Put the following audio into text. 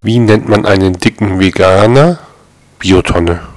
Wie nennt man einen dicken Veganer? Biotonne